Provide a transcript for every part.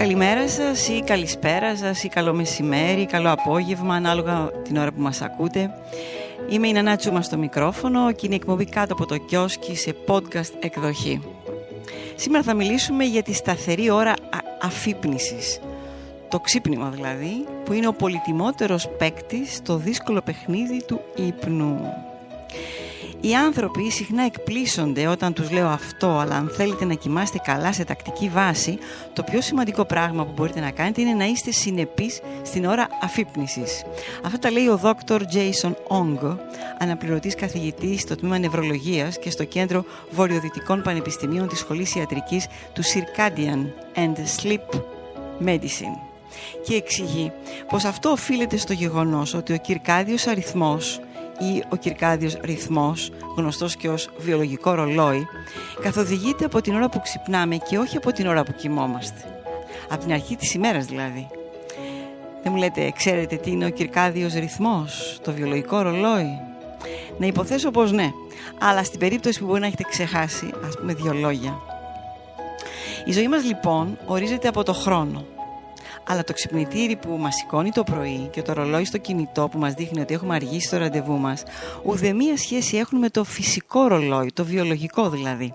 Καλημέρα σας ή καλησπέρα σας ή καλό μεσημέρι, καλό απόγευμα, ανάλογα την ώρα που μας ακούτε. Είμαι η Νανά Τσούμα στο μικρόφωνο και είναι εκπομπή κάτω από το κιόσκι σε podcast εκδοχή. Σήμερα θα μιλήσουμε για τη σταθερή ώρα αφύπνισης. Το ξύπνημα δηλαδή, που είναι ο πολυτιμότερος παίκτης στο δύσκολο παιχνίδι του ύπνου. Οι άνθρωποι συχνά εκπλήσονται όταν τους λέω αυτό, αλλά αν θέλετε να κοιμάστε καλά σε τακτική βάση, το πιο σημαντικό πράγμα που μπορείτε να κάνετε είναι να είστε συνεπείς στην ώρα αφύπνισης. Αυτό τα λέει ο Dr. Jason Ong, αναπληρωτής καθηγητής στο τμήμα νευρολογίας και στο κέντρο Βορειοδυτικών Πανεπιστημίων της Σχολής Ιατρικής του Circadian and Sleep Medicine και εξηγεί πως αυτό οφείλεται στο γεγονός ότι ο κυρκάδιος αριθμός ή ο κυρκάδιος ρυθμός, γνωστός και ως βιολογικό ρολόι, καθοδηγείται από την ώρα που ξυπνάμε και όχι από την ώρα που κοιμόμαστε. Από την αρχή της ημέρας δηλαδή. Δεν μου λέτε, ξέρετε τι είναι ο κυρκάδιος ρυθμός, το βιολογικό ρολόι; Να υποθέσω πως ναι, αλλά στην περίπτωση που μπορεί να έχετε ξεχάσει, ας πούμε δύο λόγια. Η ζωή μας λοιπόν ορίζεται από το χρόνο αλλά το ξυπνητήρι που μας σηκώνει το πρωί και το ρολόι στο κινητό που μας δείχνει ότι έχουμε αργήσει το ραντεβού μας, ουδέμια σχέση έχουν με το φυσικό ρολόι, το βιολογικό δηλαδή.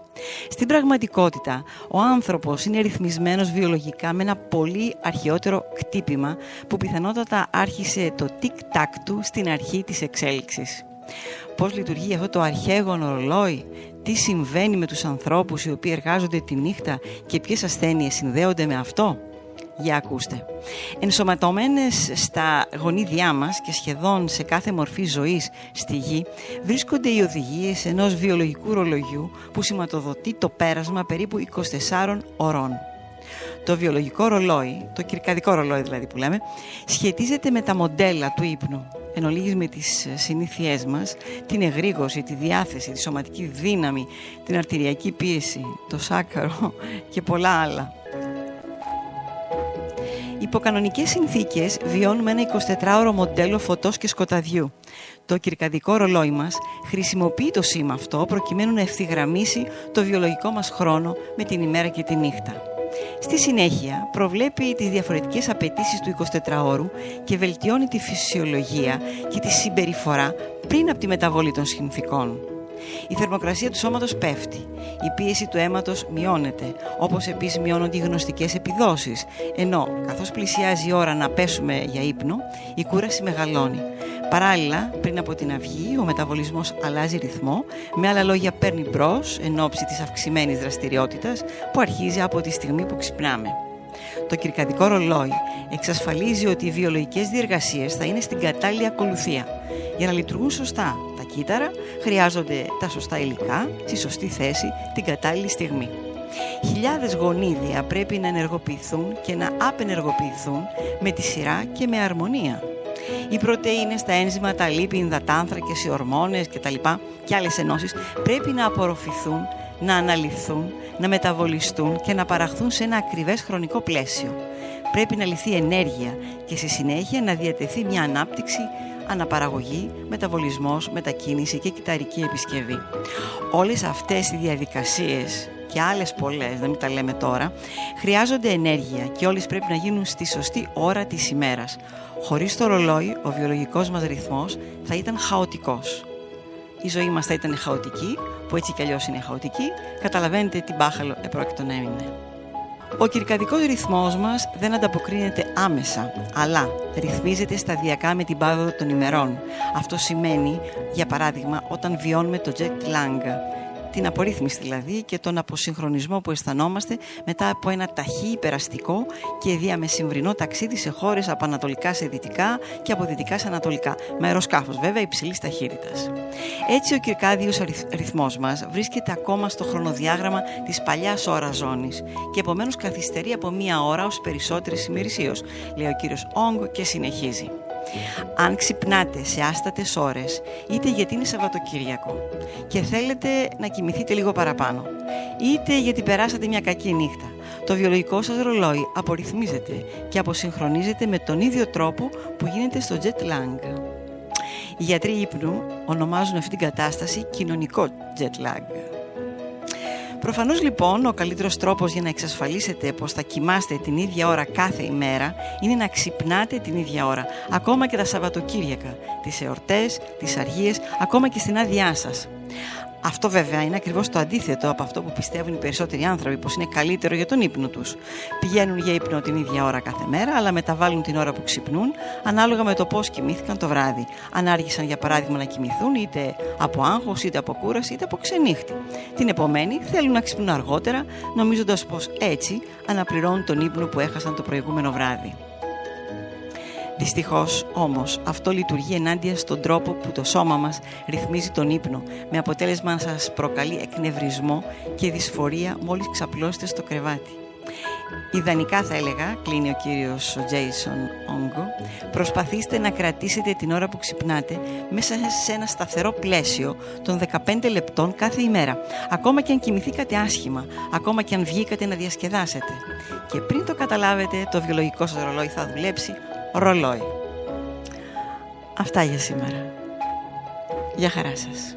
Στην πραγματικότητα, ο άνθρωπος είναι ρυθμισμένος βιολογικά με ένα πολύ αρχαιότερο κτύπημα που πιθανότατα άρχισε το τικ-τακ του στην αρχή της εξέλιξης. Πώς λειτουργεί αυτό το αρχαίγωνο ρολόι, τι συμβαίνει με τους ανθρώπους οι οποίοι εργάζονται τη νύχτα και ποιες ασθένειες συνδέονται με αυτό; Για ακούστε. Ενσωματωμένες στα γονίδια μας και σχεδόν σε κάθε μορφή ζωής στη γη βρίσκονται οι οδηγίες ενός βιολογικού ρολογιού που σηματοδοτεί το πέρασμα περίπου 24 ωρών. Το βιολογικό ρολόι, το κυρκαδικό ρολόι δηλαδή που λέμε, σχετίζεται με τα μοντέλα του ύπνου. Εν ολίγης με τις συνήθειές μας, την εγρήγορση, τη διάθεση, τη σωματική δύναμη, την αρτηριακή πίεση, το σάκαρο και πολλά άλλα. Υπό κανονικέ συνθήκες βιώνουμε ένα 24ωρο μοντέλο φωτός και σκοταδιού. Το κυρκαδικό ρολόι μας χρησιμοποιεί το σήμα αυτό προκειμένου να ευθυγραμμίσει το βιολογικό μας χρόνο με την ημέρα και τη νύχτα. Στη συνέχεια προβλέπει τις διαφορετικές απαιτήσεις του 24ωρου και βελτιώνει τη φυσιολογία και τη συμπεριφορά πριν από τη μεταβολή των συνθήκων. Η θερμοκρασία του σώματος πέφτει, η πίεση του αίματος μειώνεται, όπως επίσης μειώνονται οι γνωστικές επιδόσεις, ενώ καθώς πλησιάζει η ώρα να πέσουμε για ύπνο, η κούραση μεγαλώνει. Παράλληλα, πριν από την αυγή, ο μεταβολισμός αλλάζει ρυθμό, με άλλα λόγια παίρνει μπρος εν ώψη της αυξημένης δραστηριότητας που αρχίζει από τη στιγμή που ξυπνάμε. Το κυρκαδικό ρολόι εξασφαλίζει ότι οι βιολογικές διεργασίες θα είναι στην κατάλληλη ακολουθία. Για να λειτουργούν σωστά τα κύτταρα χρειάζονται τα σωστά υλικά στη σωστή θέση την κατάλληλη στιγμή. Χιλιάδες γονίδια πρέπει να ενεργοποιηθούν και να απενεργοποιηθούν με τη σειρά και με αρμονία. Οι πρωτεΐνες, τα ένζημα, τα λίπη, οι υδατάνθρακες, οι ορμόνες κτλ. και άλλες ενώσεις πρέπει να απορροφηθούν, να αναλυθούν, να μεταβολιστούν και να παραχθούν σε ένα ακριβές χρονικό πλαίσιο. Πρέπει να λυθεί ενέργεια και στη συνέχεια να διατεθεί μια ανάπτυξη αναπαραγωγή, μεταβολισμός, μετακίνηση και κυταρική επισκευή. Όλες αυτές οι διαδικασίες και άλλες πολλές, δεν μην τα λέμε τώρα, χρειάζονται ενέργεια και όλες πρέπει να γίνουν στη σωστή ώρα της ημέρας. Χωρίς το ρολόι, ο βιολογικός μας ρυθμός θα ήταν χαοτικός. Η ζωή μας θα ήταν χαοτική, που έτσι κι αλλιώς είναι χαοτική, καταλαβαίνετε τι μπάχαλο επρόκειτο να είναι. Ο κυρκαδικός ρυθμός μας δεν ανταποκρίνεται άμεσα, αλλά ρυθμίζεται σταδιακά με την πάροδο των ημερών. Αυτό σημαίνει, για παράδειγμα, όταν βιώνουμε το jet lag, την απορρίθμιση δηλαδή και τον αποσυγχρονισμό που αισθανόμαστε μετά από ένα ταχύ υπεραστικό και διαμεσημβρινό ταξίδι σε χώρες από ανατολικά σε δυτικά και από δυτικά σε ανατολικά, με αεροσκάφος βέβαια υψηλής ταχύτητας. Έτσι, ο κυρκάδιος ρυθμός μας βρίσκεται ακόμα στο χρονοδιάγραμμα της παλιάς ώρας ζώνης και επομένως καθυστερεί από μία ώρα ως περισσότερη ημερησίως, λέει ο κύριος Όγκ και συνεχίζει. Αν ξυπνάτε σε άστατες ώρες, είτε γιατί είναι Σαββατοκύριακο και θέλετε να κοιμηθείτε λίγο παραπάνω, είτε γιατί περάσατε μια κακή νύχτα, το βιολογικό σας ρολόι απορριθμίζεται και αποσυγχρονίζεται με τον ίδιο τρόπο που γίνεται στο jet lag. Οι γιατροί ύπνου ονομάζουν αυτή την κατάσταση κοινωνικό jet lag. Προφανώς λοιπόν ο καλύτερος τρόπος για να εξασφαλίσετε πως θα κοιμάστε την ίδια ώρα κάθε ημέρα είναι να ξυπνάτε την ίδια ώρα, ακόμα και τα Σαββατοκύριακα, τις εορτές, τις αργίες, ακόμα και στην άδειά σας. Αυτό βέβαια είναι ακριβώς το αντίθετο από αυτό που πιστεύουν οι περισσότεροι άνθρωποι, πως είναι καλύτερο για τον ύπνο τους. Πηγαίνουν για ύπνο την ίδια ώρα κάθε μέρα, αλλά μεταβάλλουν την ώρα που ξυπνούν ανάλογα με το πώς κοιμήθηκαν το βράδυ. Αν άργησαν για παράδειγμα να κοιμηθούν είτε από άγχος, είτε από κούραση, είτε από ξενύχτη. Την επομένη θέλουν να ξυπνούν αργότερα, νομίζοντας πως έτσι αναπληρώνουν τον ύπνο που έχασαν το προηγούμενο βράδυ. Δυστυχώς όμως αυτό λειτουργεί ενάντια στον τρόπο που το σώμα μας ρυθμίζει τον ύπνο, με αποτέλεσμα να σας προκαλεί εκνευρισμό και δυσφορία μόλις ξαπλώσετε στο κρεβάτι. Ιδανικά θα έλεγα, κλείνει ο κύριος Τζέισον Όγκο, προσπαθήστε να κρατήσετε την ώρα που ξυπνάτε μέσα σε ένα σταθερό πλαίσιο των 15 λεπτών κάθε ημέρα, ακόμα και αν κοιμηθήκατε άσχημα, ακόμα και αν βγήκατε να διασκεδάσετε. Και πριν το καταλάβετε, το βιολογικό σας ρολόι θα δουλέψει ρολόι. Αυτά για σήμερα. Γεια χαρά σας.